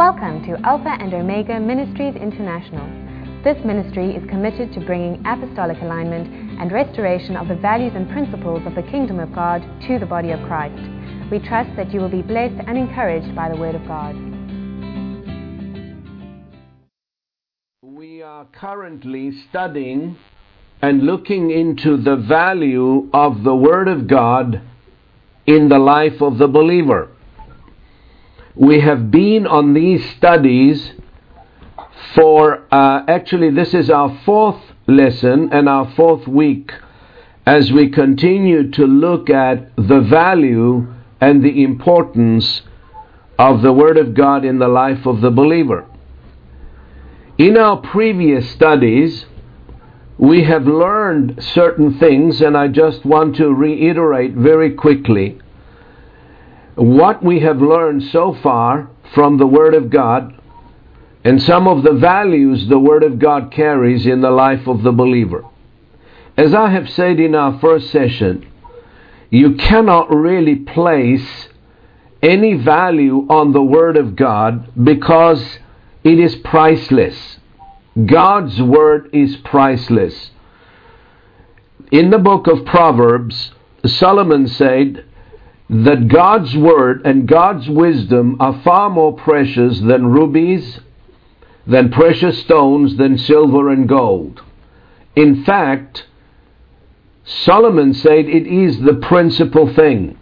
Welcome to Alpha and Omega Ministries International. This ministry is committed to bringing apostolic alignment and restoration of the values and principles of the kingdom of God to the body of Christ. We trust that you will be blessed and encouraged by the Word of God. We are currently studying and looking into the value of the Word of God in the life of the believer. We have been on these studies for uh, actually, this is our fourth lesson and our fourth week as we continue to look at the value and the importance of the Word of God in the life of the believer. In our previous studies, we have learned certain things, and I just want to reiterate very quickly what we have learned so far from the Word of God and some of the values the Word of God carries in the life of the believer. As I have said in our first session, you cannot really place any value on the Word of God because it is priceless. God's Word is priceless. In the book of Proverbs, Solomon said that God's Word and God's wisdom are far more precious than rubies, than precious stones, than silver and gold. In fact, Solomon said it is the principal thing.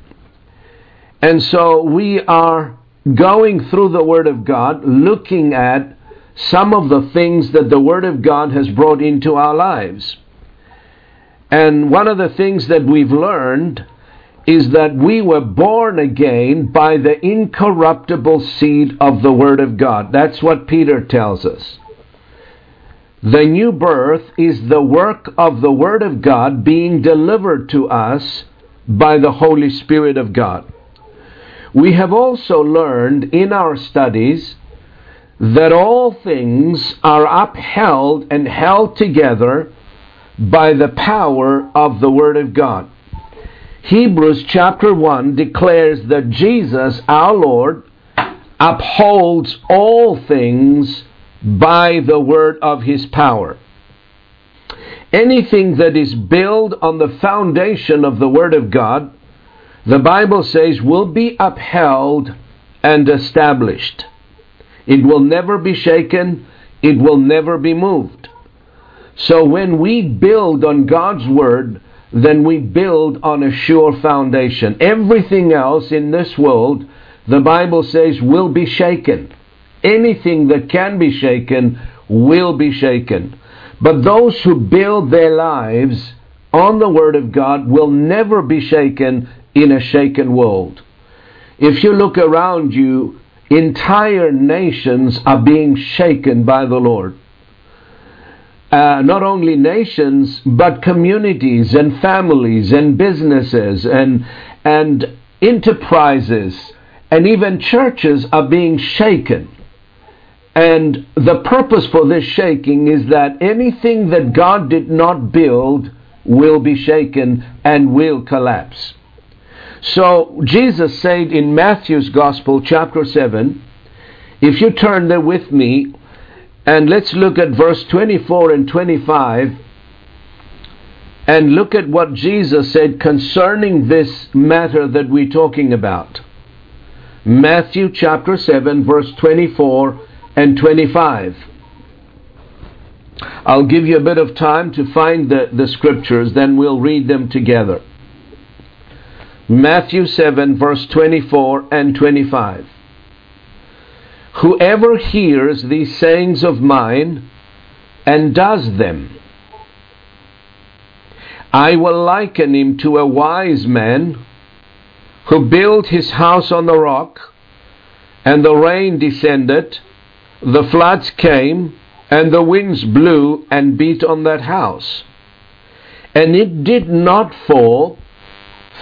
And so we are going through the Word of God, looking at some of the things that the Word of God has brought into our lives. And one of the things that we've learned is that we were born again by the incorruptible seed of the Word of God. That's what Peter tells us. The new birth is the work of the Word of God being delivered to us by the Holy Spirit of God. We have also learned in our studies that all things are upheld and held together by the power of the Word of God. Hebrews chapter 1 declares that Jesus, our Lord, upholds all things by the word of his power. Anything that is built on the foundation of the Word of God, the Bible says, will be upheld and established. It will never be shaken, it will never be moved. So when we build on God's Word, then we build on a sure foundation. Everything else in this world, the Bible says, will be shaken. Anything that can be shaken will be shaken. But those who build their lives on the Word of God will never be shaken in a shaken world. If you look around you, entire nations are being shaken by the Lord. Uh, not only nations, but communities and families and businesses and, and enterprises and even churches are being shaken. And the purpose for this shaking is that anything that God did not build will be shaken and will collapse. So Jesus said in Matthew's Gospel, chapter 7, if you turn there with me, and let's look at verse 24 and 25 and look at what Jesus said concerning this matter that we're talking about. Matthew chapter 7, verse 24 and 25. I'll give you a bit of time to find the, the scriptures, then we'll read them together. Matthew 7, verse 24 and 25. Whoever hears these sayings of mine and does them, I will liken him to a wise man who built his house on the rock, and the rain descended, the floods came, and the winds blew and beat on that house. And it did not fall,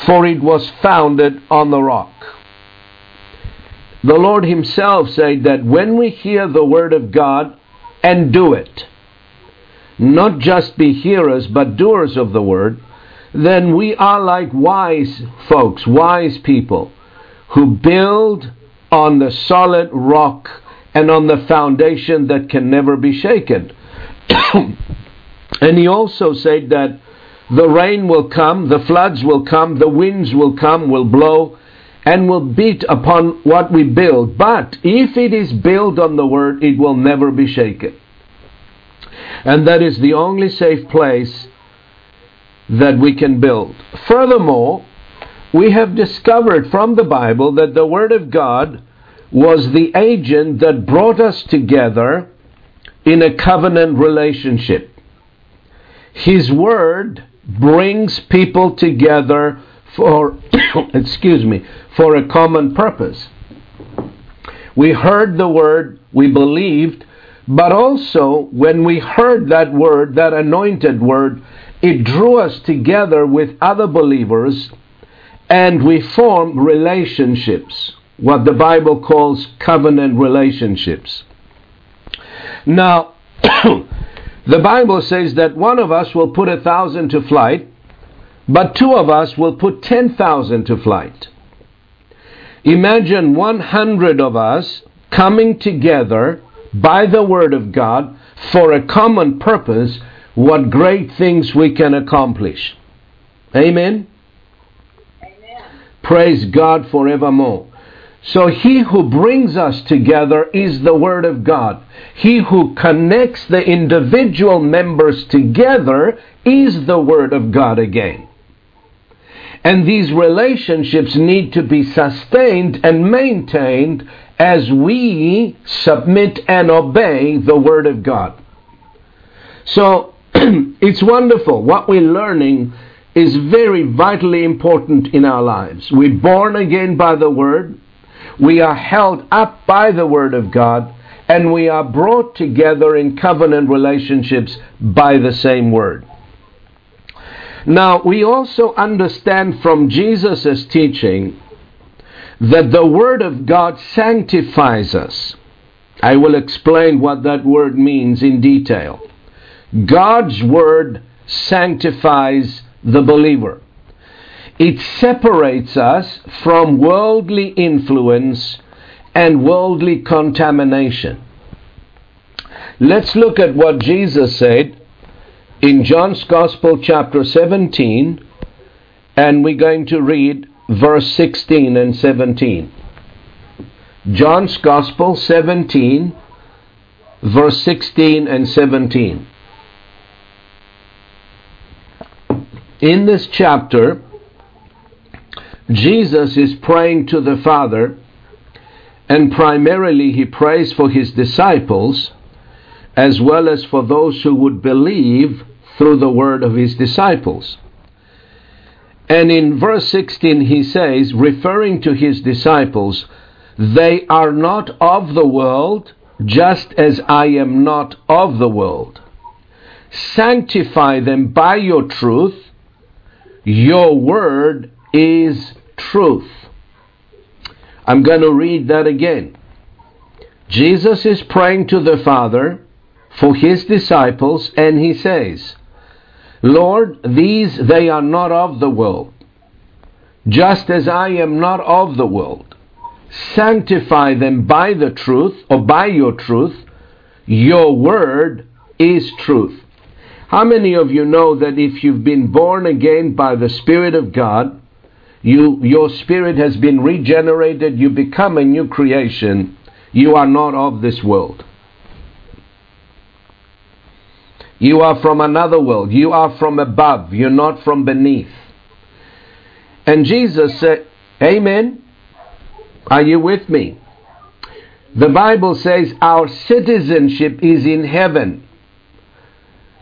for it was founded on the rock. The Lord Himself said that when we hear the Word of God and do it, not just be hearers but doers of the Word, then we are like wise folks, wise people, who build on the solid rock and on the foundation that can never be shaken. and he also said that the rain will come, the floods will come, the winds will come, will blow, and will beat upon what we build. But if it is built on the word, it will never be shaken. And that is the only safe place that we can build. Furthermore, we have discovered from the Bible that the Word of God was the agent that brought us together in a covenant relationship. His Word brings people together for, excuse me, for a common purpose. We heard the Word, we believed, but also when we heard that Word, that anointed Word, it drew us together with other believers and we formed relationships, what the Bible calls covenant relationships. Now, the Bible says that one of us will put a thousand to flight, but two of us will put ten thousand to flight. Imagine 100 of us coming together by the Word of God for a common purpose, what great things we can accomplish. Amen? Amen. Praise God forevermore. So he who brings us together is the Word of God. He who connects the individual members together is the Word of God again. And these relationships need to be sustained and maintained as we submit and obey the Word of God. So it's wonderful. What we're learning is very vitally important in our lives. We're born again by the Word. We are held up by the Word of God, and we are brought together in covenant relationships by the same Word. Now, we also understand from Jesus' teaching that the Word of God sanctifies us. I will explain what that word means in detail. God's Word sanctifies the believer. It separates us from worldly influence and worldly contamination. Let's look at what Jesus said in John's Gospel, chapter 17, and we're going to read verse 16 and 17. John's Gospel 17, verse 16 and 17. In this chapter, Jesus is praying to the Father, and primarily he prays for his disciples as well as for those who would believe through the word of his disciples. And in verse 16 he says, referring to his disciples, they are not of the world, just as I am not of the world. Sanctify them by your truth. Your word is truth. I'm going to read that again. Jesus is praying to the Father for his disciples, and he says, Lord, these they are not of the world, just as I am not of the world. Sanctify them by the truth, or by your truth. Your word is truth. How many of you know that if you've been born again by the Spirit of God, you, your spirit has been regenerated, you become a new creation, you are not of this world. You are from another world. You are from above. You're not from beneath. And Jesus said, Amen. Are you with me? The Bible says our citizenship is in heaven.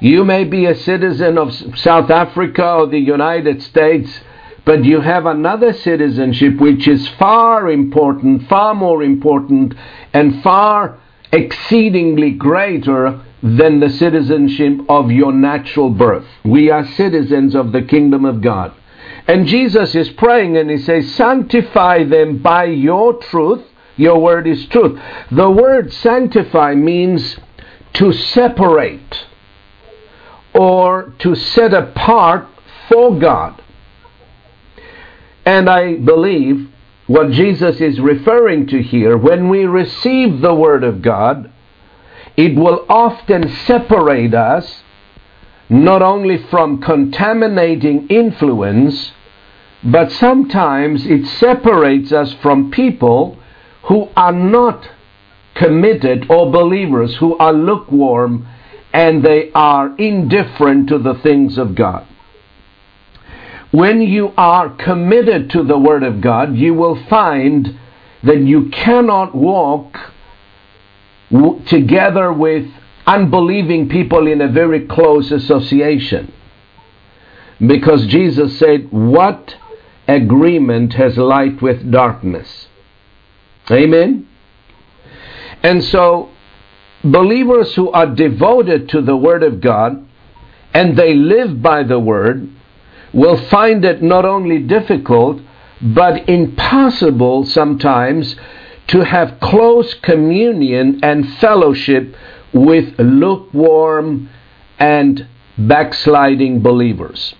You may be a citizen of South Africa or the United States but you have another citizenship which is far important, far more important, and far exceedingly greater than the citizenship of your natural birth. We are citizens of the kingdom of God. And Jesus is praying and he says, Sanctify them by your truth. Your word is truth. The word sanctify means to separate or to set apart for God. And I believe what Jesus is referring to here, when we receive the Word of God, it will often separate us not only from contaminating influence, but sometimes it separates us from people who are not committed or believers, who are lukewarm and they are indifferent to the things of God. When you are committed to the Word of God, you will find that you cannot walk together with unbelieving people in a very close association. Because Jesus said, What agreement has light with darkness? Amen? And so, believers who are devoted to the Word of God and they live by the Word will find it not only difficult, but impossible sometimes to have close communion and fellowship with lukewarm and backsliding believers.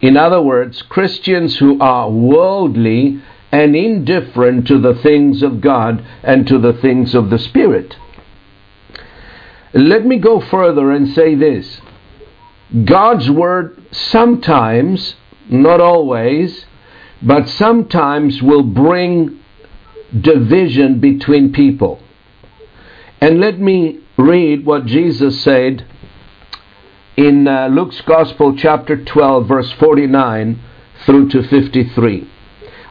In other words, Christians who are worldly and indifferent to the things of God and to the things of the Spirit. Let me go further and say this God's Word sometimes, not always, but sometimes will bring division between people. And let me read what Jesus said in uh, Luke's Gospel, chapter 12, verse 49 through to 53.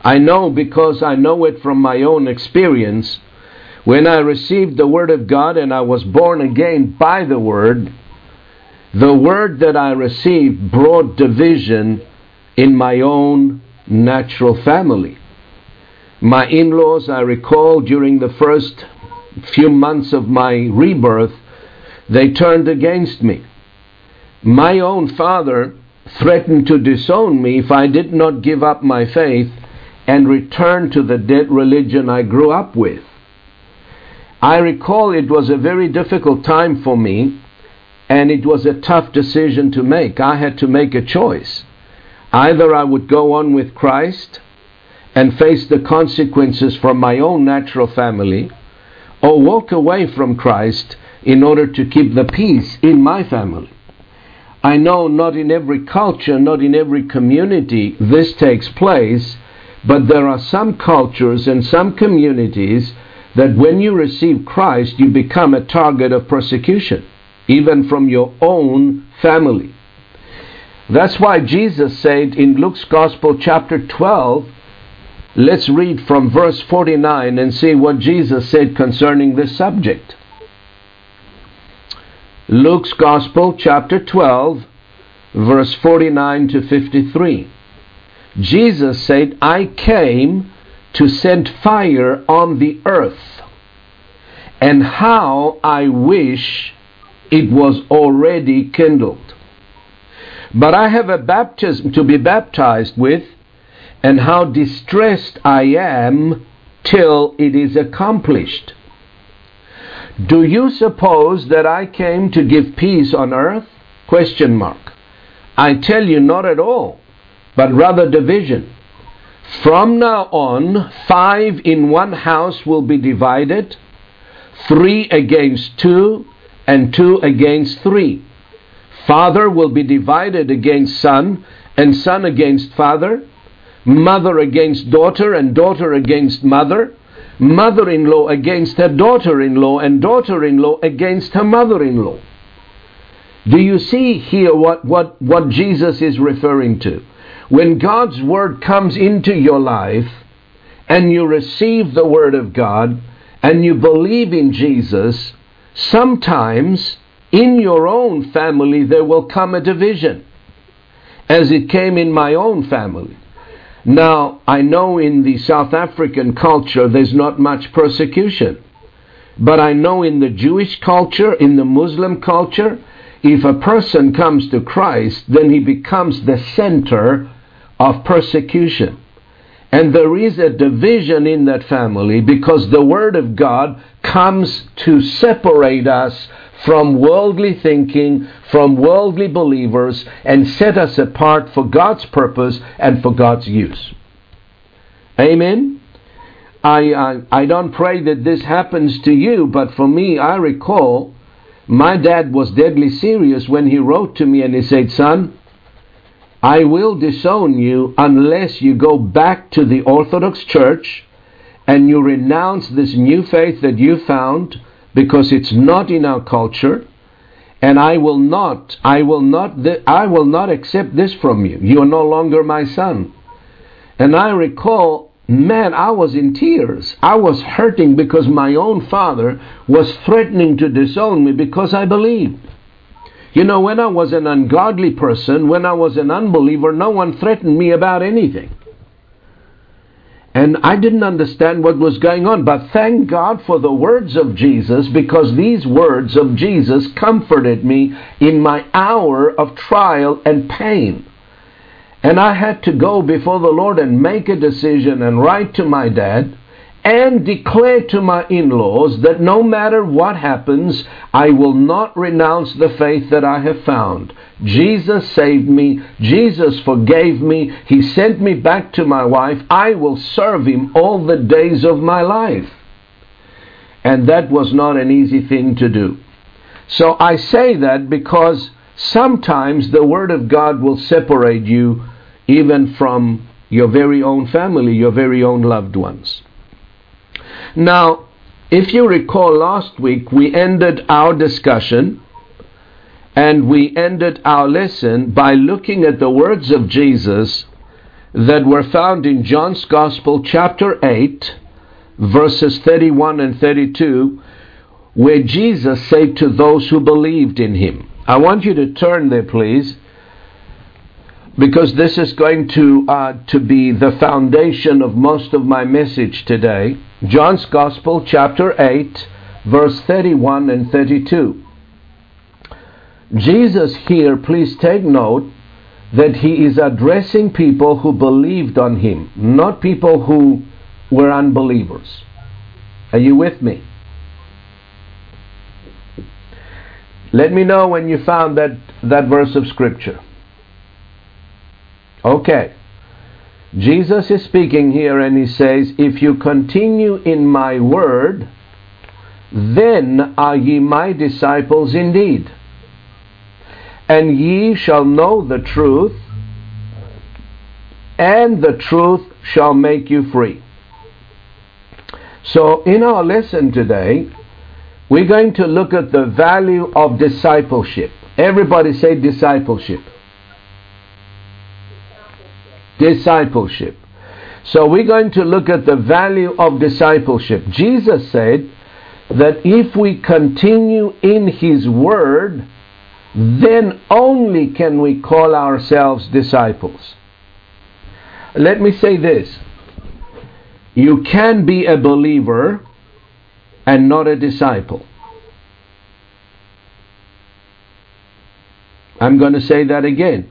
I know because I know it from my own experience. When I received the Word of God and I was born again by the Word, the Word that I received brought division in my own natural family. My in laws, I recall, during the first few months of my rebirth, they turned against me. My own father threatened to disown me if I did not give up my faith and return to the dead religion I grew up with. I recall it was a very difficult time for me and it was a tough decision to make. I had to make a choice. Either I would go on with Christ and face the consequences from my own natural family, or walk away from Christ in order to keep the peace in my family. I know not in every culture, not in every community this takes place, but there are some cultures and some communities that when you receive Christ, you become a target of persecution, even from your own family. That's why Jesus said in Luke's Gospel, chapter 12, Let's read from verse 49 and see what Jesus said concerning this subject. Luke's Gospel, chapter 12, verse 49 to 53. Jesus said, I came to send fire on the earth, and how I wish it was already kindled. But I have a baptism to be baptized with and how distressed I am till it is accomplished. Do you suppose that I came to give peace on earth? Question mark. I tell you not at all, but rather division. From now on, five in one house will be divided, three against two, and two against three. Father will be divided against son, and son against father, mother against daughter and daughter against mother, mother in law against her daughter in law, and daughter in law against her mother in law. Do you see here what, what, what Jesus is referring to? When God's Word comes into your life and you receive the Word of God and you believe in Jesus, sometimes in your own family there will come a division, as it came in my own family. Now, I know in the South African culture there's not much persecution. But I know in the Jewish culture, in the Muslim culture, if a person comes to Christ, then he becomes the center of persecution. And there is a division in that family because the Word of God comes to separate us from worldly thinking, from worldly believers, and set us apart for God's purpose and for God's use. Amen. I, I, I don't pray that this happens to you, but for me, I recall my dad was deadly serious when he wrote to me and he said, Son, I will disown you unless you go back to the Orthodox Church and you renounce this new faith that you found because it's not in our culture and I will not I will not I will not accept this from you. You are no longer my son. And I recall man I was in tears. I was hurting because my own father was threatening to disown me because I believed. You know, when I was an ungodly person, when I was an unbeliever, no one threatened me about anything. And I didn't understand what was going on. But thank God for the words of Jesus because these words of Jesus comforted me in my hour of trial and pain. And I had to go before the Lord and make a decision and write to my dad and declare to my in laws that no matter what happens, I will not renounce the faith that I have found. Jesus saved me, Jesus forgave me, He sent me back to my wife. I will serve Him all the days of my life. And that was not an easy thing to do. So I say that because sometimes the Word of God will separate you even from your very own family, your very own loved ones. Now, if you recall last week, we ended our discussion and we ended our lesson by looking at the words of Jesus that were found in John's Gospel, chapter 8, verses 31 and 32, where Jesus said to those who believed in him. I want you to turn there, please, because this is going to, uh, to be the foundation of most of my message today. John's Gospel, chapter 8, verse 31 and 32. Jesus here, please take note that he is addressing people who believed on him, not people who were unbelievers. Are you with me? Let me know when you found that, that verse of Scripture. Okay. Jesus is speaking here and he says, If you continue in my word, then are ye my disciples indeed. And ye shall know the truth, and the truth shall make you free. So, in our lesson today, we're going to look at the value of discipleship. Everybody say discipleship discipleship. So we're going to look at the value of discipleship. Jesus said that if we continue in His Word, then only can we call ourselves disciples. Let me say this you can be a believer and not a disciple. I'm going to say that again.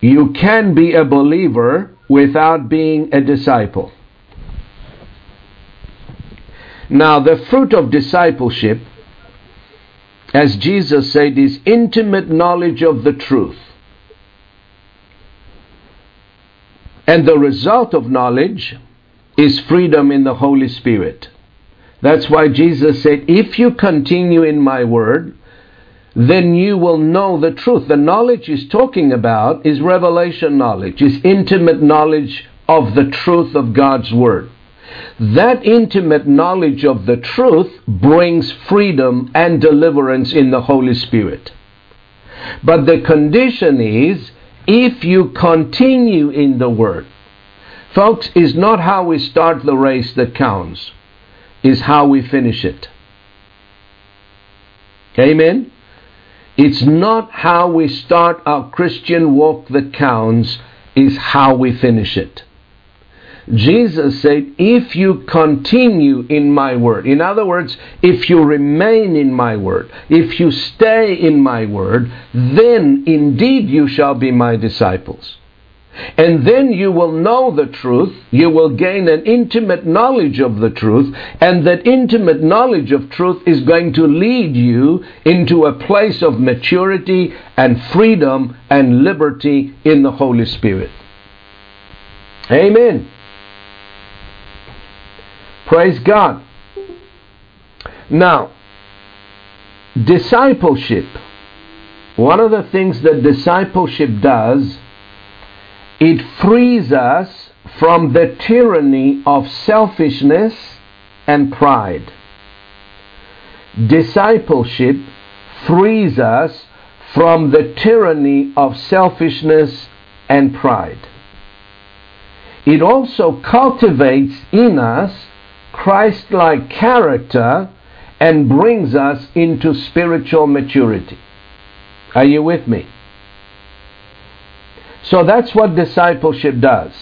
You can be a believer without being a disciple. Now, the fruit of discipleship, as Jesus said, is intimate knowledge of the truth. And the result of knowledge is freedom in the Holy Spirit. That's why Jesus said, If you continue in my word, then you will know the truth. The knowledge he's talking about is revelation knowledge, is intimate knowledge of the truth of God's Word. That intimate knowledge of the truth brings freedom and deliverance in the Holy Spirit. But the condition is if you continue in the Word. Folks, is not how we start the race that counts, is how we finish it. Amen? It's not how we start our Christian walk that counts, is how we finish it. Jesus said, If you continue in my word, in other words, if you remain in my word, if you stay in my word, then indeed you shall be my disciples. And then you will know the truth, you will gain an intimate knowledge of the truth, and that intimate knowledge of truth is going to lead you into a place of maturity and freedom and liberty in the Holy Spirit. Amen. Praise God. Now, discipleship. One of the things that discipleship does, it frees us from the tyranny of selfishness and pride. Discipleship frees us from the tyranny of selfishness and pride. It also cultivates in us Christ like character and brings us into spiritual maturity. Are you with me? So that's what discipleship does.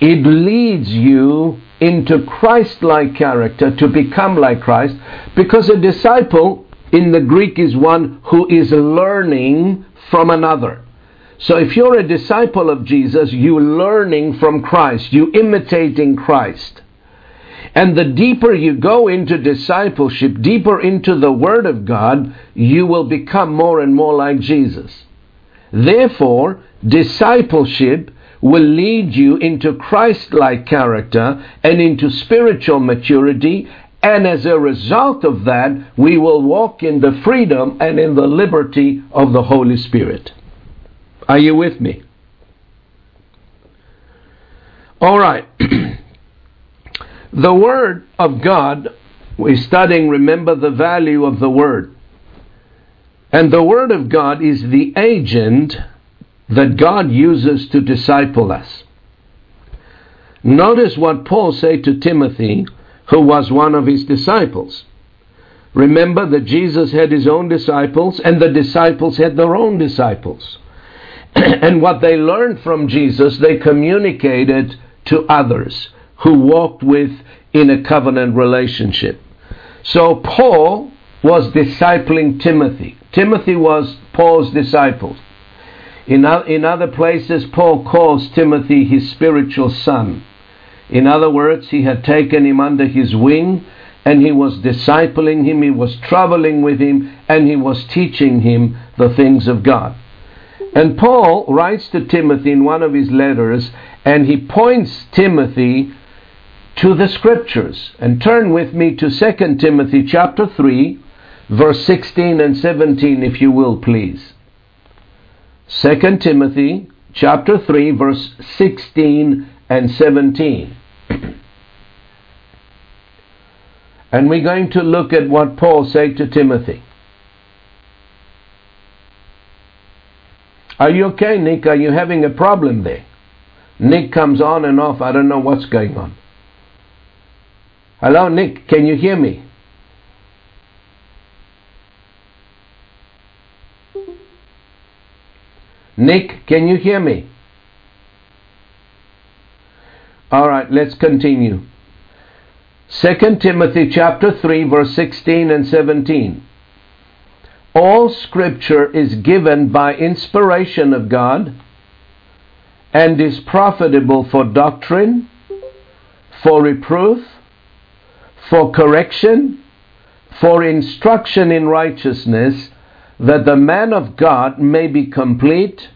It leads you into Christ like character to become like Christ because a disciple in the Greek is one who is learning from another. So if you're a disciple of Jesus, you're learning from Christ, you're imitating Christ. And the deeper you go into discipleship, deeper into the Word of God, you will become more and more like Jesus. Therefore, discipleship will lead you into Christ like character and into spiritual maturity. And as a result of that, we will walk in the freedom and in the liberty of the Holy Spirit. Are you with me? All right. the Word of God, we're studying, remember the value of the Word. And the Word of God is the agent that God uses to disciple us. Notice what Paul said to Timothy, who was one of his disciples. Remember that Jesus had his own disciples, and the disciples had their own disciples. and what they learned from Jesus, they communicated to others who walked with in a covenant relationship. So Paul was discipling Timothy. Timothy was Paul's disciple. In, in other places, Paul calls Timothy his spiritual son. In other words, he had taken him under his wing and he was discipling him, he was traveling with him, and he was teaching him the things of God. And Paul writes to Timothy in one of his letters, and he points Timothy to the scriptures. And turn with me to 2 Timothy chapter 3, verse 16 and 17, if you will, please. 2 Timothy chapter 3, verse 16 and 17. and we're going to look at what Paul said to Timothy. Are you okay, Nick? Are you having a problem there? Nick comes on and off. I don't know what's going on. Hello, Nick. Can you hear me? Nick, can you hear me? All right, let's continue. 2 Timothy chapter 3 verse 16 and 17. All scripture is given by inspiration of God and is profitable for doctrine, for reproof, for correction, for instruction in righteousness, that the man of God may be complete,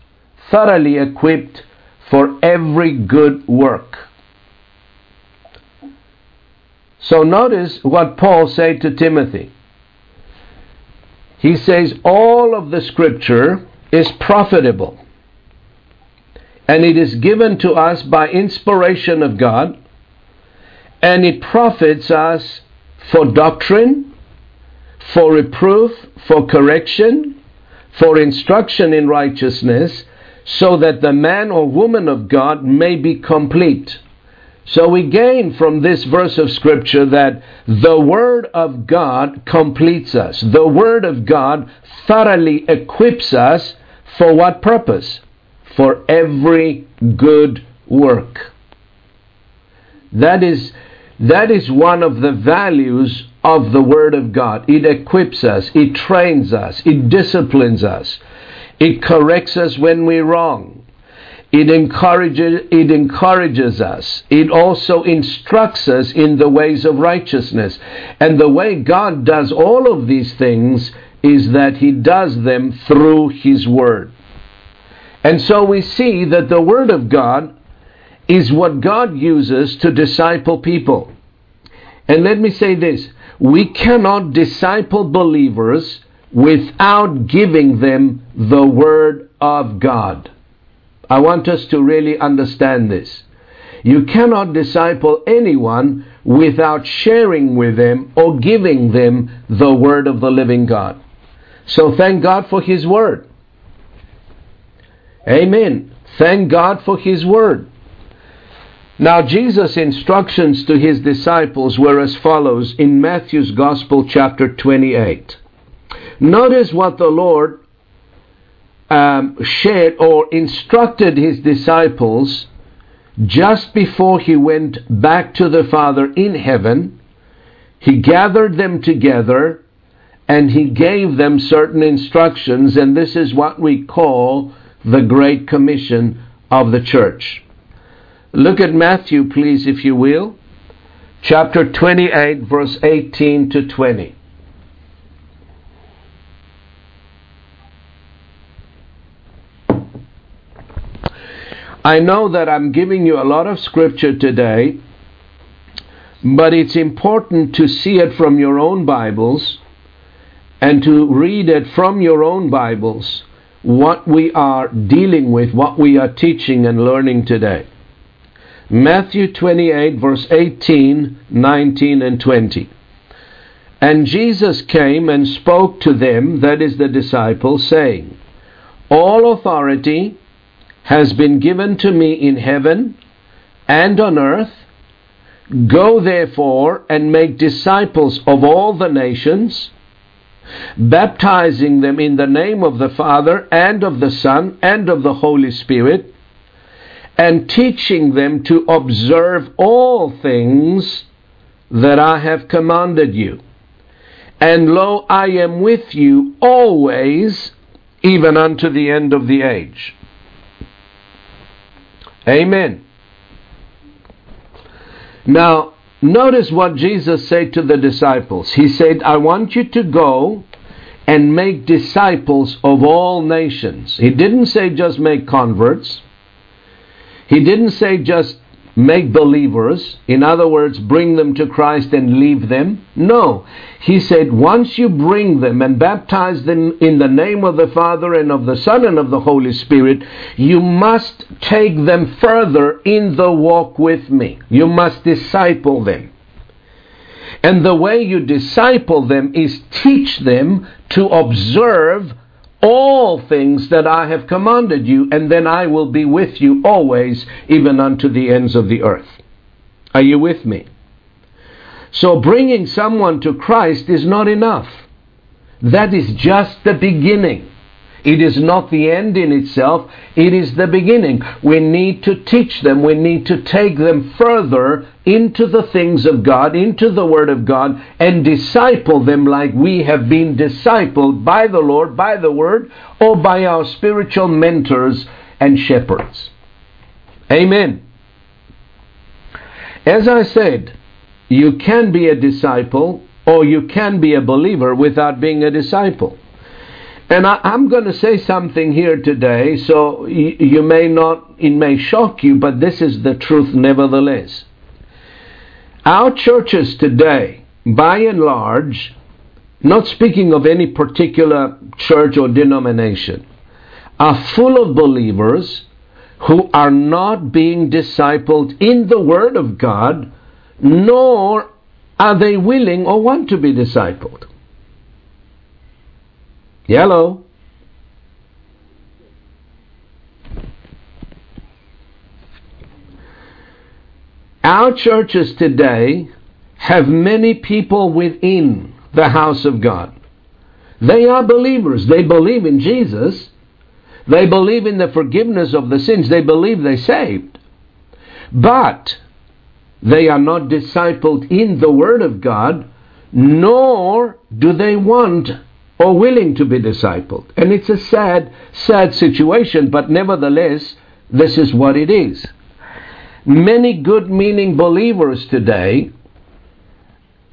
thoroughly equipped for every good work. So notice what Paul said to Timothy. He says, All of the scripture is profitable. And it is given to us by inspiration of God. And it profits us for doctrine, for reproof, for correction, for instruction in righteousness, so that the man or woman of God may be complete so we gain from this verse of Scripture that the Word of God completes us. The Word of God thoroughly equips us for what purpose? For every good work. That is, that is one of the values of the Word of God. It equips us, it trains us, it disciplines us, it corrects us when we're wrong. It encourages, it encourages us. It also instructs us in the ways of righteousness. And the way God does all of these things is that He does them through His Word. And so we see that the Word of God is what God uses to disciple people. And let me say this we cannot disciple believers without giving them the Word of God. I want us to really understand this. You cannot disciple anyone without sharing with them or giving them the Word of the living God. So thank God for His Word. Amen. Thank God for His Word. Now, Jesus' instructions to His disciples were as follows in Matthew's Gospel, chapter 28. Notice what the Lord um, shared or instructed His disciples just before He went back to the Father in heaven. He gathered them together and He gave them certain instructions, and this is what we call the Great Commission of the church. Look at Matthew, please, if you will, chapter 28, verse 18 to 20. I know that I'm giving you a lot of scripture today, but it's important to see it from your own Bibles and to read it from your own Bibles what we are dealing with, what we are teaching and learning today. Matthew 28, verse 18, 19, and 20. And Jesus came and spoke to them, that is the disciples, saying, All authority has been given to me in heaven and on earth. Go therefore and make disciples of all the nations baptizing them in the name of the Father and of the Son and of the Holy Spirit, and teaching them to observe all things that I have commanded you. And lo, I am with you always, even unto the end of the age. Amen. Now, Notice what Jesus said to the disciples. He said, I want you to go and make disciples of all nations. He didn't say just make converts. He didn't say just make believers, in other words, bring them to Christ and leave them. No. He said, once you bring them and baptize them in the name of the Father and of the Son and of the Holy Spirit, you must take them further in the walk with me. You must disciple them. And the way you disciple them is teach them to observe all things that I have commanded you, and then I will be with you always, even unto the ends of the earth. Are you with me? So bringing someone to Christ is not enough. That is just the beginning. It is not the end in itself, it is the beginning. We need to teach them, we need to take them further into the things of God, into the Word of God, and disciple them like we have been discipled by the Lord, by the Word, or by our spiritual mentors and shepherds. Amen. As I said, you can be a disciple or you can be a believer without being a disciple. And I, am going to say something here today, so you, you may not, it may shock you, but this is the truth nevertheless. Our churches today, by and large, not speaking of any particular church or denomination, are full of believers who are not being discipled in the Word of God, nor are they willing or want to be discipled. Yellow. Our churches today have many people within the house of God. They are believers. They believe in Jesus. They believe in the forgiveness of the sins. They believe they're saved. But they are not discipled in the Word of God, nor do they want or willing to be discipled. And it's a sad, sad situation, but nevertheless, this is what it is. Many good meaning believers today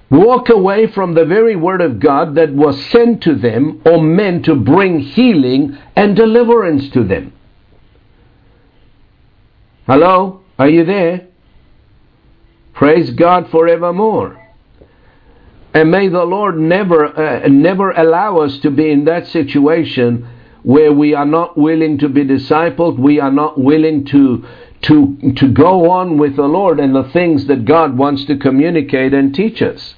walk away from the very Word of God that was sent to them or meant to bring healing and deliverance to them. Hello? Are you there? Praise God forevermore. And may the Lord never, uh, never allow us to be in that situation where we are not willing to be discipled, we are not willing to, to, to go on with the Lord and the things that God wants to communicate and teach us.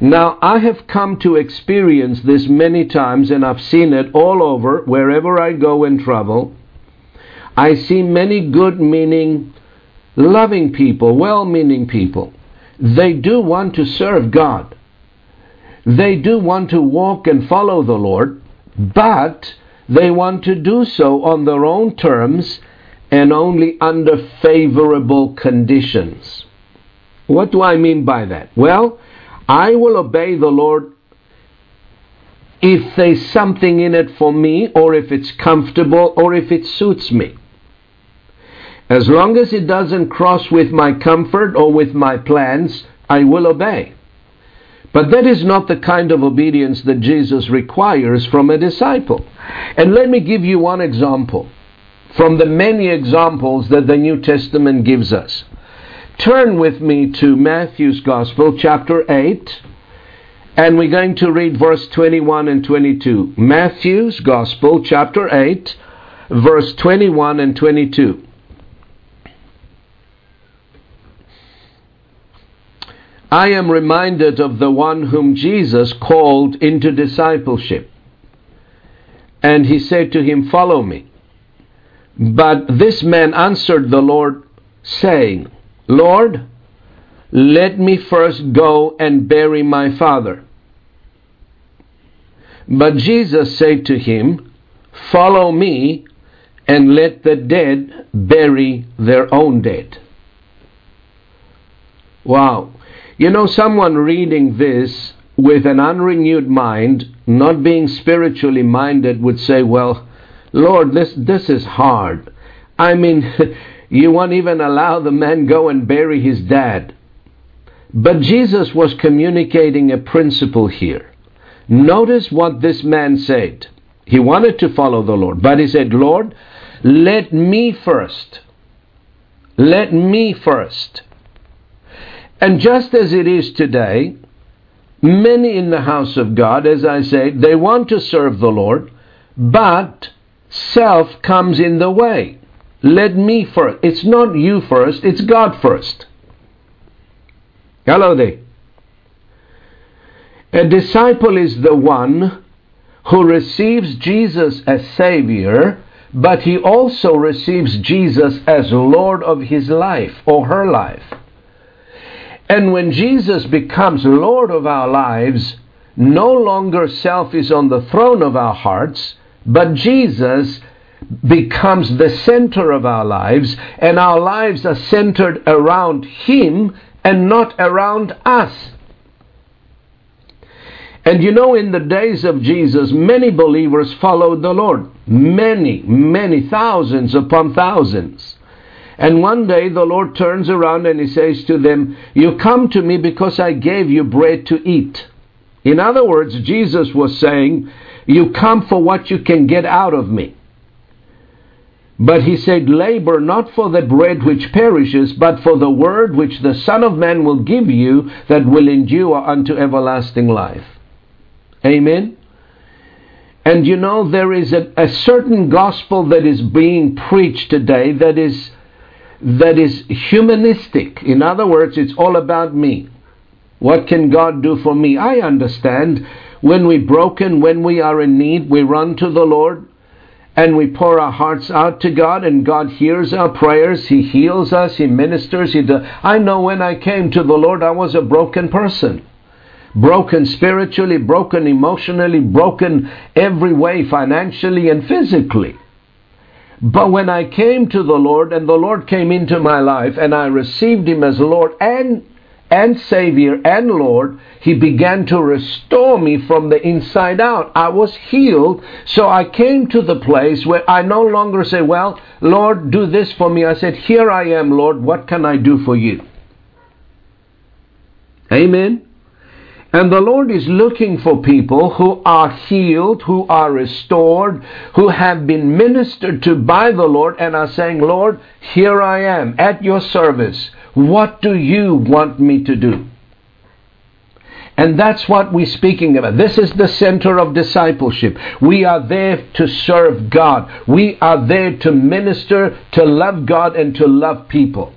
Now, I have come to experience this many times and I've seen it all over wherever I go and travel. I see many good meaning, loving people, well meaning people. They do want to serve God. They do want to walk and follow the Lord, but they want to do so on their own terms and only under favorable conditions. What do I mean by that? Well, I will obey the Lord if there's something in it for me, or if it's comfortable, or if it suits me. As long as it doesn't cross with my comfort or with my plans, I will obey. But that is not the kind of obedience that Jesus requires from a disciple. And let me give you one example from the many examples that the New Testament gives us. Turn with me to Matthew's Gospel, chapter 8, and we're going to read verse 21 and 22. Matthew's Gospel, chapter 8, verse 21 and 22. I am reminded of the one whom Jesus called into discipleship. And he said to him, Follow me. But this man answered the Lord, saying, Lord, let me first go and bury my father. But Jesus said to him, Follow me, and let the dead bury their own dead. Wow. You know, someone reading this with an unrenewed mind, not being spiritually minded, would say, Well, Lord, this, this is hard. I mean, you won't even allow the man go and bury his dad. But Jesus was communicating a principle here. Notice what this man said. He wanted to follow the Lord, but he said, Lord, let me first. Let me first. And just as it is today, many in the house of God, as I say, they want to serve the Lord, but self comes in the way. Let me first. It's not you first, it's God first. Hello there. A disciple is the one who receives Jesus as Savior, but he also receives Jesus as Lord of his life or her life. And when Jesus becomes Lord of our lives, no longer self is on the throne of our hearts, but Jesus becomes the center of our lives, and our lives are centered around Him and not around us. And you know, in the days of Jesus, many believers followed the Lord. Many, many, thousands upon thousands. And one day the Lord turns around and He says to them, You come to me because I gave you bread to eat. In other words, Jesus was saying, You come for what you can get out of me. But he said, Labor not for the bread which perishes, but for the word which the Son of Man will give you that will endure unto everlasting life. Amen. And you know, there is a, a certain gospel that is being preached today that is that is humanistic. In other words, it's all about me. What can God do for me? I understand when we're broken, when we are in need, we run to the Lord and we pour our hearts out to God, and God hears our prayers. He heals us, He ministers. He does. I know when I came to the Lord, I was a broken person. Broken spiritually, broken emotionally, broken every way, financially and physically. But when I came to the Lord and the Lord came into my life and I received Him as Lord and and Savior and Lord, He began to restore me from the inside out. I was healed, so I came to the place where I no longer say, Well, Lord, do this for me. I said, Here I am, Lord, what can I do for you? Amen. And the Lord is looking for people who are healed, who are restored, who have been ministered to by the Lord and are saying, Lord, here I am at your service. What do you want me to do? And that's what we're speaking about. This is the center of discipleship. We are there to serve God. We are there to minister, to love God, and to love people.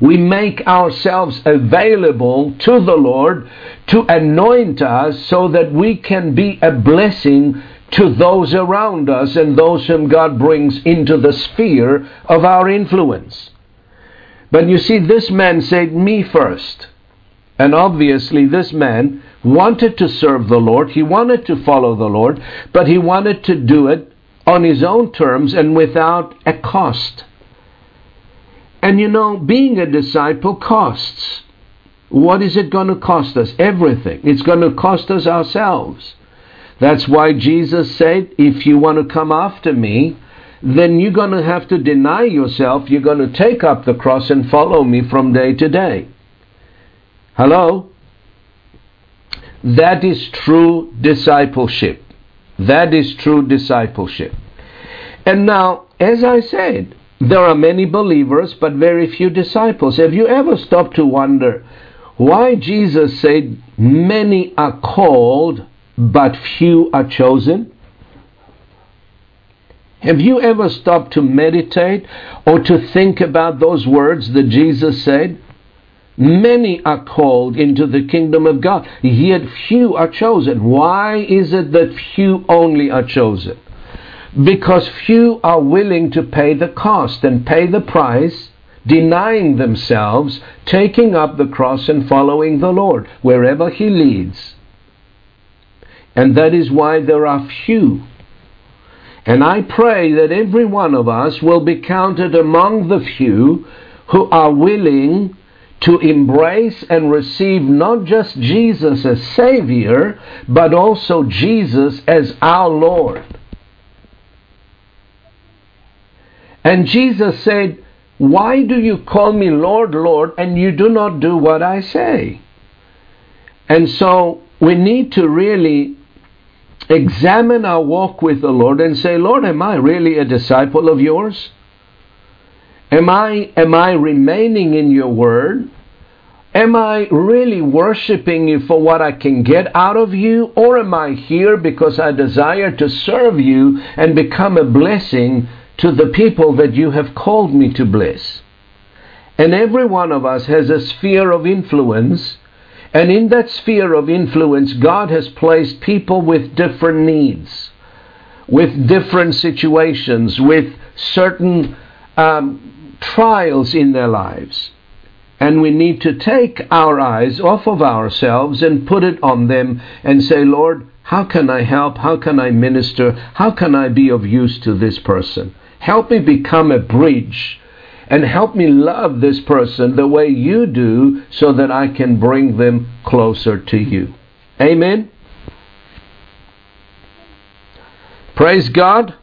We make ourselves available to the Lord to anoint us so that we can be a blessing to those around us and those whom God brings into the sphere of our influence. But you see, this man said, Me first. And obviously, this man wanted to serve the Lord, he wanted to follow the Lord, but he wanted to do it on his own terms and without a cost. And you know, being a disciple costs. What is it going to cost us? Everything. It's going to cost us ourselves. That's why Jesus said, if you want to come after me, then you're going to have to deny yourself. You're going to take up the cross and follow me from day to day. Hello? That is true discipleship. That is true discipleship. And now, as I said, there are many believers, but very few disciples. Have you ever stopped to wonder why Jesus said, Many are called, but few are chosen? Have you ever stopped to meditate or to think about those words that Jesus said? Many are called into the kingdom of God, yet few are chosen. Why is it that few only are chosen? Because few are willing to pay the cost and pay the price, denying themselves, taking up the cross and following the Lord wherever He leads. And that is why there are few. And I pray that every one of us will be counted among the few who are willing to embrace and receive not just Jesus as Savior, but also Jesus as our Lord. And Jesus said, Why do you call me Lord, Lord, and you do not do what I say? And so we need to really examine our walk with the Lord and say, Lord, am I really a disciple of yours? Am I, am I remaining in your word? Am I really worshiping you for what I can get out of you? Or am I here because I desire to serve you and become a blessing to the people that you have called me to bless? And every one of us has a sphere of influence. And in that sphere of influence, God has placed people with different needs, with different situations, with certain um, trials in their lives. And we need to take our eyes off of ourselves and put it on them and say, Lord, how can I help? How can I minister? How can I be of use to this person? Help me become a bridge and help me love this person the way you do so that I can bring them closer to you. Amen. Praise God.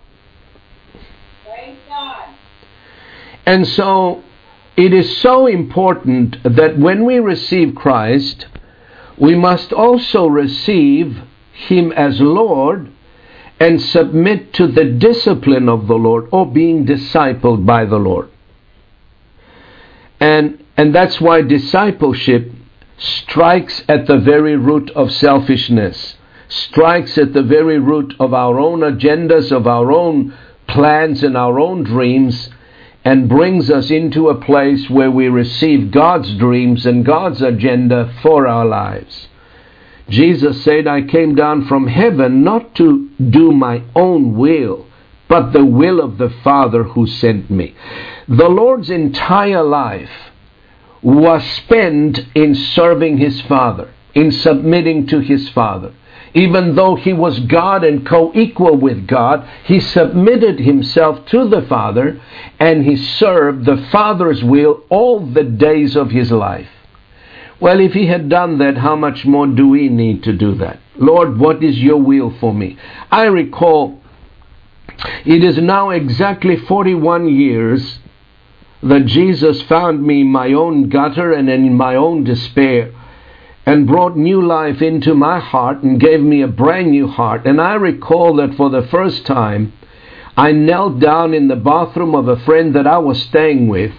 Praise God. And so it is so important that when we receive Christ, we must also receive Him as Lord and submit to the discipline of the Lord or being discipled by the Lord. And, and that's why discipleship strikes at the very root of selfishness, strikes at the very root of our own agendas, of our own plans and our own dreams, and brings us into a place where we receive God's dreams and God's agenda for our lives. Jesus said, I came down from heaven not to do my own will, but the will of the Father who sent me. The Lord's entire life was spent in serving his Father, in submitting to his Father even though he was God and co equal with God, he submitted himself to the Father and he served the Father's will all the days of his life. Well, if he had done that, how much more do we need to do that? Lord, what is your will for me? I recall it is now exactly 41 years that Jesus found me in my own gutter and in my own despair and brought new life into my heart and gave me a brand new heart. And I recall that for the first time, I knelt down in the bathroom of a friend that I was staying with,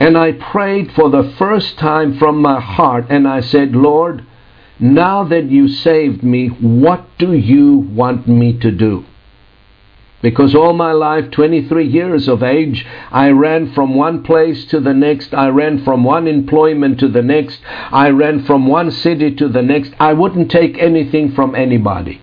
and I prayed for the first time from my heart, and I said, Lord, Now that you saved me, what do you want me to do? Because all my life, 23 years of age, I ran from one place to the next. I ran from one employment to the next. I ran from one city to the next. I wouldn't take anything from anybody.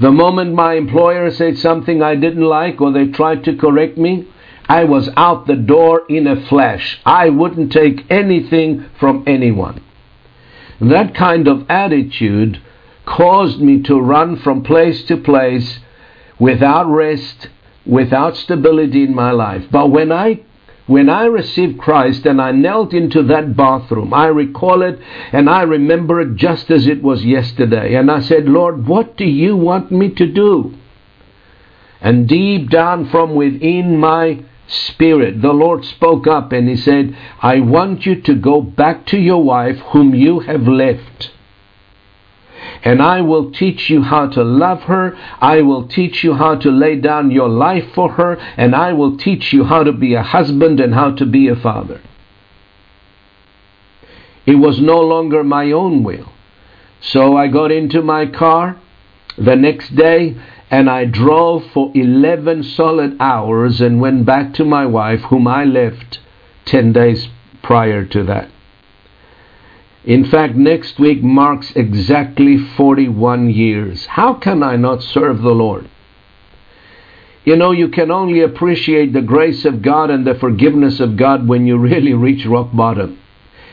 The moment my employer said something I didn't like or they tried to correct me, I was out the door in a flash. I wouldn't take anything from anyone. That kind of attitude caused me to run from place to place without rest, without stability in my life. But when I when I received Christ and I knelt into that bathroom, I recall it and I remember it just as it was yesterday. And I said, Lord, what do you want me to do? And deep down from within my spirit, the Lord spoke up and He said, I want you to go back to your wife whom you have left and I will teach you how to love her. I will teach you how to lay down your life for her, and I will teach you how to be a husband and how to be a father. It was no longer my own will. So I got into my car the next day and I drove for 11 solid hours and went back to my wife, whom I left 10 days prior to that. In fact, next week marks exactly 41 years. How can I not serve the Lord? You know, you can only appreciate the grace of God and the forgiveness of God when you really reach rock bottom.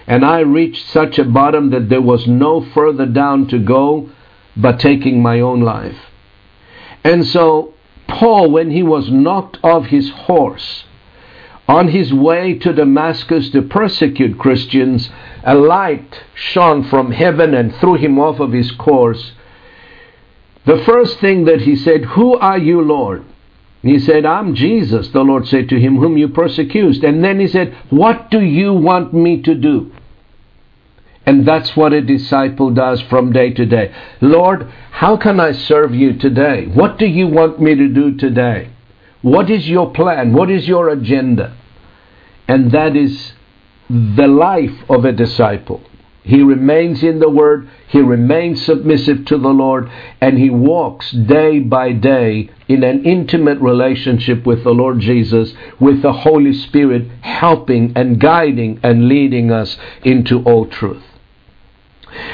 And I reached such a bottom that there was no further down to go but taking my own life. And so, Paul, when he was knocked off his horse, on his way to Damascus to persecute Christians, a light shone from heaven and threw him off of his course. The first thing that he said, Who are you, Lord? He said, I'm Jesus, the Lord said to him, whom you persecute. And then he said, What do you want me to do? And that's what a disciple does from day to day. Lord, how can I serve you today? What do you want me to do today? What is your plan? What is your agenda? And that is the life of a disciple. He remains in the Word, he remains submissive to the Lord, and he walks day by day in an intimate relationship with the Lord Jesus, with the Holy Spirit helping and guiding and leading us into all truth.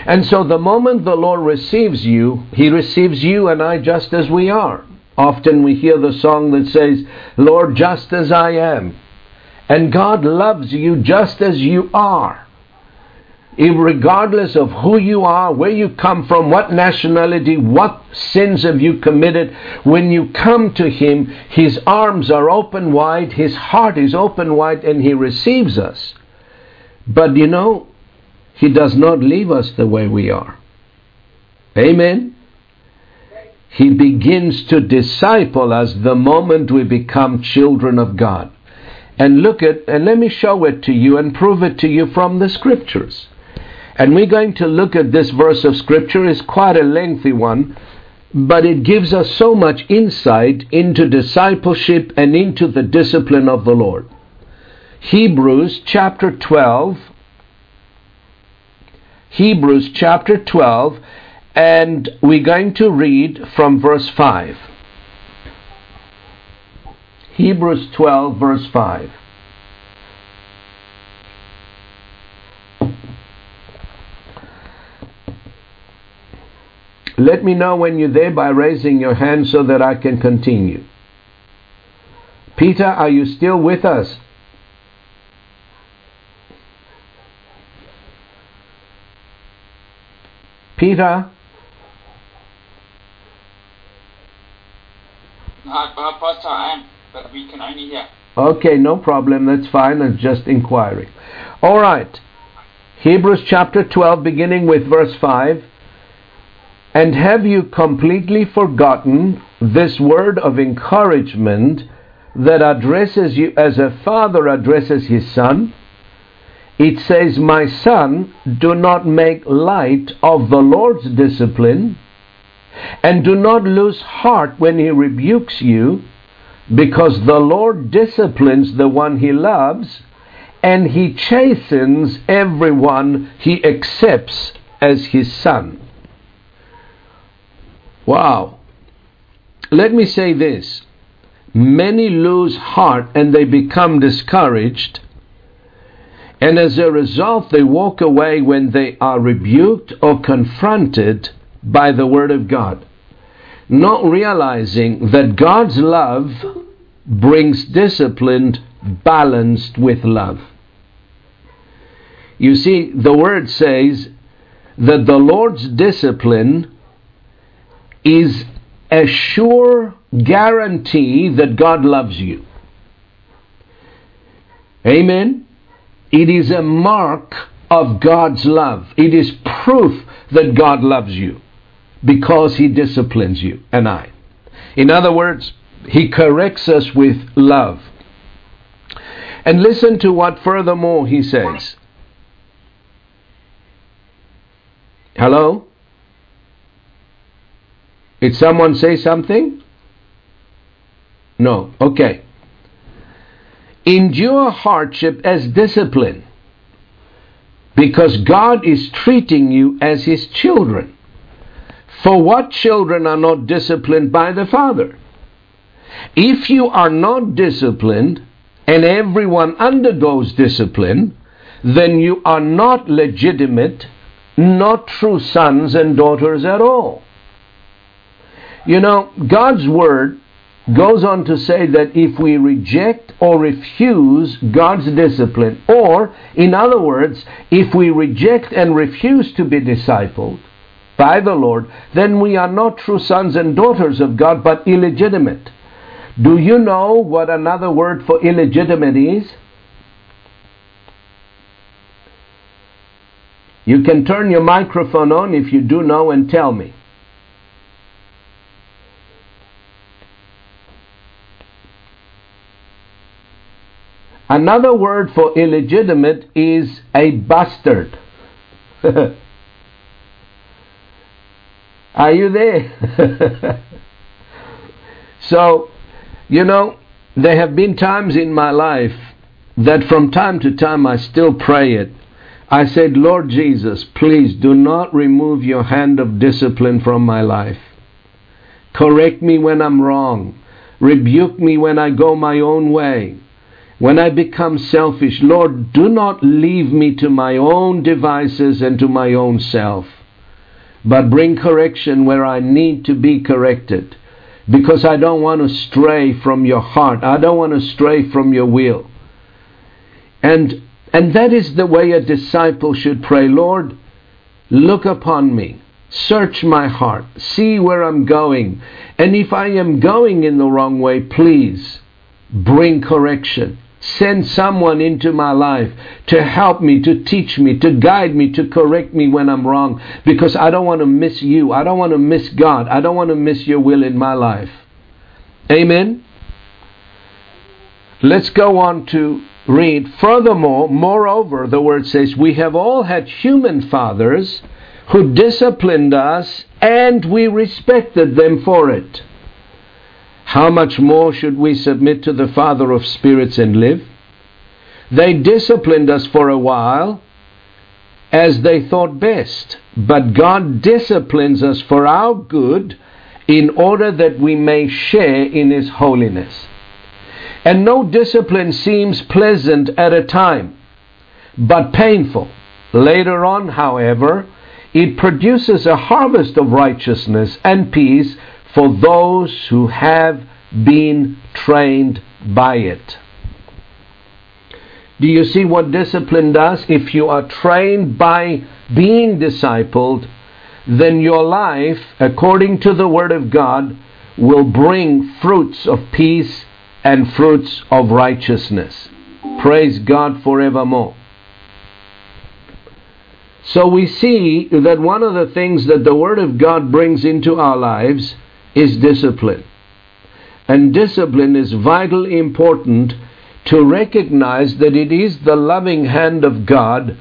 And so the moment the Lord receives you, He receives you and I just as we are. Often we hear the song that says, Lord, just as I am. And God loves you just as you are. Regardless of who you are, where you come from, what nationality, what sins have you committed, when you come to Him, His arms are open wide, His heart is open wide, and He receives us. But you know, He does not leave us the way we are. Amen? He begins to disciple us the moment we become children of God and look at, and let me show it to you and prove it to you from the scriptures. And we're going to look at this verse of scripture. It's quite a lengthy one, but it gives us so much insight into discipleship and into the discipline of the Lord. Hebrews chapter 12. Hebrews chapter 12, and we're going to read from verse 5. Hebrews 12, verse 5. Let me know when you're there by raising your hand so that I can continue. Peter, are you still with us? Peter? Pastor, I am but we can only hear. Okay, no problem. That's fine. It's just inquiring. All right. Hebrews chapter 12, beginning with verse 5. And have you completely forgotten this word of encouragement that addresses you as a father addresses his son? It says, My son, do not make light of the Lord's discipline, and do not lose heart when he rebukes you because the Lord disciplines the one he loves and he chastens everyone he accepts as his son. Wow. Let me say this many lose heart and they become discouraged. And as a result, they walk away when they are rebuked or confronted by the Word of God, not realizing that God's love brings discipline balanced with love. You see, the Word says that the Lord's discipline is a sure guarantee that God loves you. Amen? It is a mark of God's love. It is proof that God loves you because He disciplines you and I. In other words, He corrects us with love. And listen to what furthermore He says. Hello? Did someone say something? No. Okay. Endure hardship as discipline because God is treating you as His children. For what children are not disciplined by the Father? If you are not disciplined, and everyone undergoes discipline, then you are not legitimate, not true sons and daughters at all. You know, God's Word goes on to say that if we reject or refuse God's discipline, or, in other words, if we reject and refuse to be discipled by the Lord, then we are not true sons and daughters of God, but illegitimate. Do you know what another word for illegitimate is? You can turn your microphone on if you do know and tell me. Another word for illegitimate is a bastard. Are you there? so, you know, there have been times in my life that from time to time I still pray it. I said, Lord Jesus, please do not remove your hand of discipline from my life. Correct me when I'm wrong. Rebuke me when I go my own way. When I become selfish, Lord, do not leave me to my own devices and to my own self, but bring correction where I need to be corrected. Because I don't want to stray from your heart. I don't want to stray from your will. And, and that is the way a disciple should pray. Lord, look upon me. Search my heart. See where I'm going. And if I am going in the wrong way, please bring correction. Send someone into my life to help me, to teach me, to guide me, to correct me when I'm wrong because I don't want to miss you. I don't want to miss God. I don't want to miss your will in my life. Amen. Let's go on to read. Furthermore, moreover, the word says, We have all had human fathers who disciplined us and we respected them for it. How much more should we submit to the Father of spirits and live? They disciplined us for a while as they thought best, but God disciplines us for our good in order that we may share in His holiness. And no discipline seems pleasant at a time, but painful. Later on, however, it produces a harvest of righteousness and peace for those who have been trained by it. Do you see what discipline does? If you are trained by being discipled, then your life, according to the Word of God, will bring fruits of peace and fruits of righteousness. Praise God forevermore. So we see that one of the things that the Word of God brings into our lives is discipline. And discipline is vitally important to recognize that it is the loving hand of God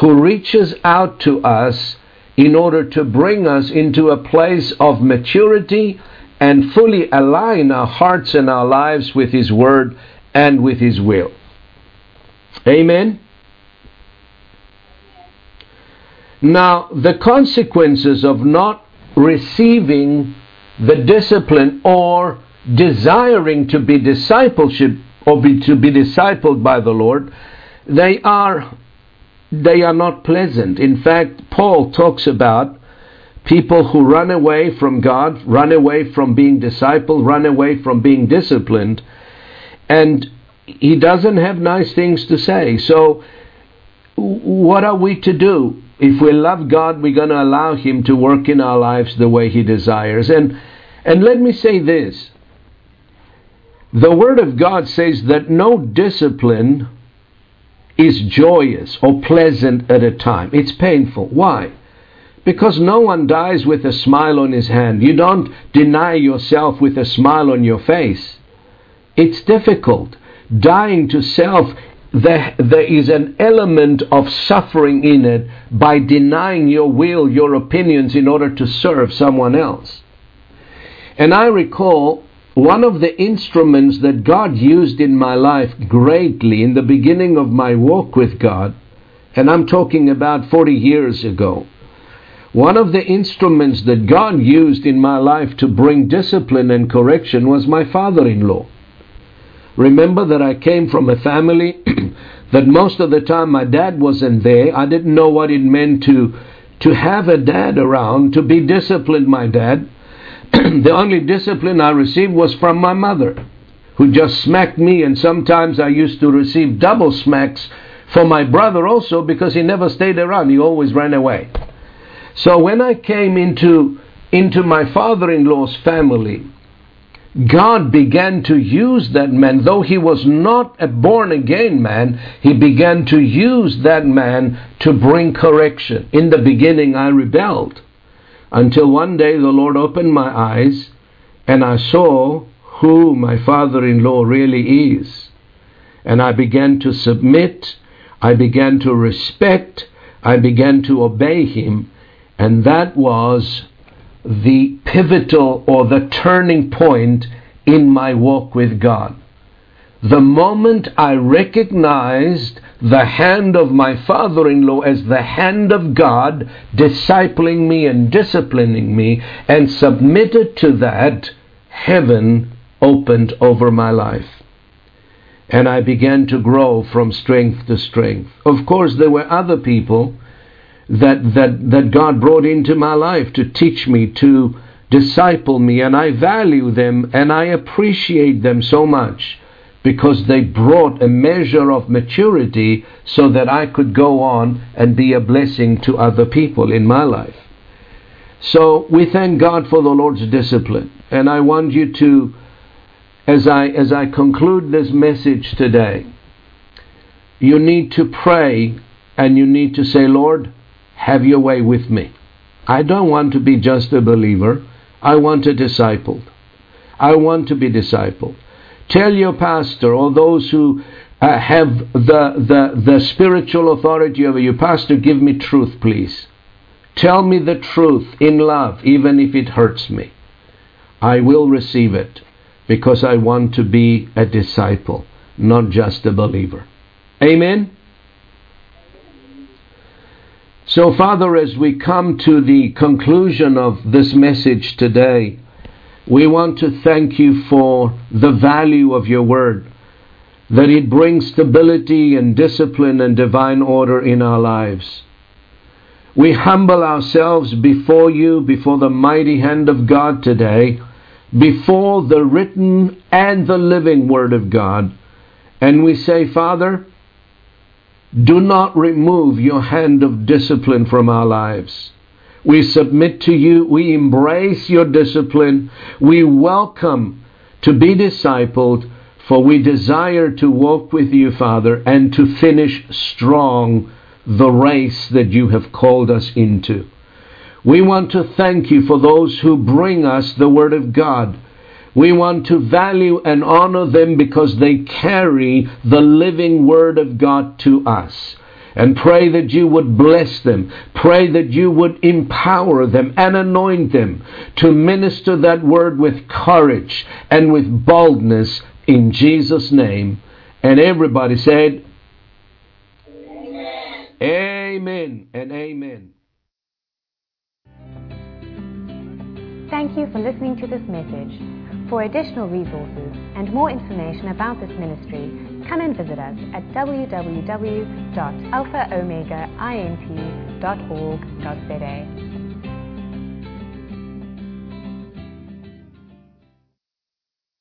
who reaches out to us in order to bring us into a place of maturity and fully align our hearts and our lives with His Word and with His will. Amen. Now, the consequences of not receiving the discipline or desiring to be discipleship or be, to be discipled by the Lord, they are they are not pleasant. In fact, Paul talks about people who run away from God, run away from being discipled, run away from being disciplined, and he doesn't have nice things to say. So, what are we to do? If we love God, we're going to allow Him to work in our lives the way He desires. And, and let me say this the Word of God says that no discipline is joyous or pleasant at a time, it's painful. Why? Because no one dies with a smile on his hand. You don't deny yourself with a smile on your face. It's difficult. Dying to self there, there is an element of suffering in it by denying your will, your opinions, in order to serve someone else. And I recall one of the instruments that God used in my life greatly in the beginning of my walk with God, and I'm talking about 40 years ago. One of the instruments that God used in my life to bring discipline and correction was my father in law. Remember that I came from a family that most of the time my dad wasn't there. I didn't know what it meant to to have a dad around, to be disciplined, my dad. the only discipline I received was from my mother, who just smacked me, and sometimes I used to receive double smacks from my brother also because he never stayed around, he always ran away. So when I came into into my father-in-law's family, God began to use that man, though he was not a born again man, he began to use that man to bring correction. In the beginning, I rebelled until one day the Lord opened my eyes and I saw who my father in law really is. And I began to submit, I began to respect, I began to obey him, and that was the pivotal or the turning point in my walk with God. The moment I recognized the hand of my father in law as the hand of God, discipling me and disciplining me, and submitted to that, heaven opened over my life. And I began to grow from strength to strength. Of course, there were other people that, that, that God brought into my life to teach me, to disciple me, and I value them and I appreciate them so much because they brought a measure of maturity so that I could go on and be a blessing to other people in my life. So we thank God for the Lord's discipline, and I want you to, as I as I conclude this message today, you need to pray and you need to say, Lord, have your way with me. I don't want to be just a believer. I want a disciple. I want to be discipled. Tell your pastor or those who uh, have the, the, the spiritual authority over you, Pastor, give me truth, please. Tell me the truth in love, even if it hurts me. I will receive it because I want to be a disciple, not just a believer. Amen? So, Father, as we come to the conclusion of this message today, we want to thank you for the value of your word, that it brings stability and discipline and divine order in our lives. We humble ourselves before you, before the mighty hand of God today, before the written and the living word of God, and we say, Father, do not remove your hand of discipline from our lives. We submit to you. We embrace your discipline. We welcome to be discipled, for we desire to walk with you, Father, and to finish strong the race that you have called us into. We want to thank you for those who bring us the Word of God we want to value and honor them because they carry the living Word of God to us and pray that you would bless them. Pray that you would empower them and anoint them to minister that word with courage and with boldness in Jesus' name. And everybody said, Amen, amen and amen. Thank you for listening to this message. For additional resources and more information about this ministry, come and visit us at www.alphaomegaint.org.za.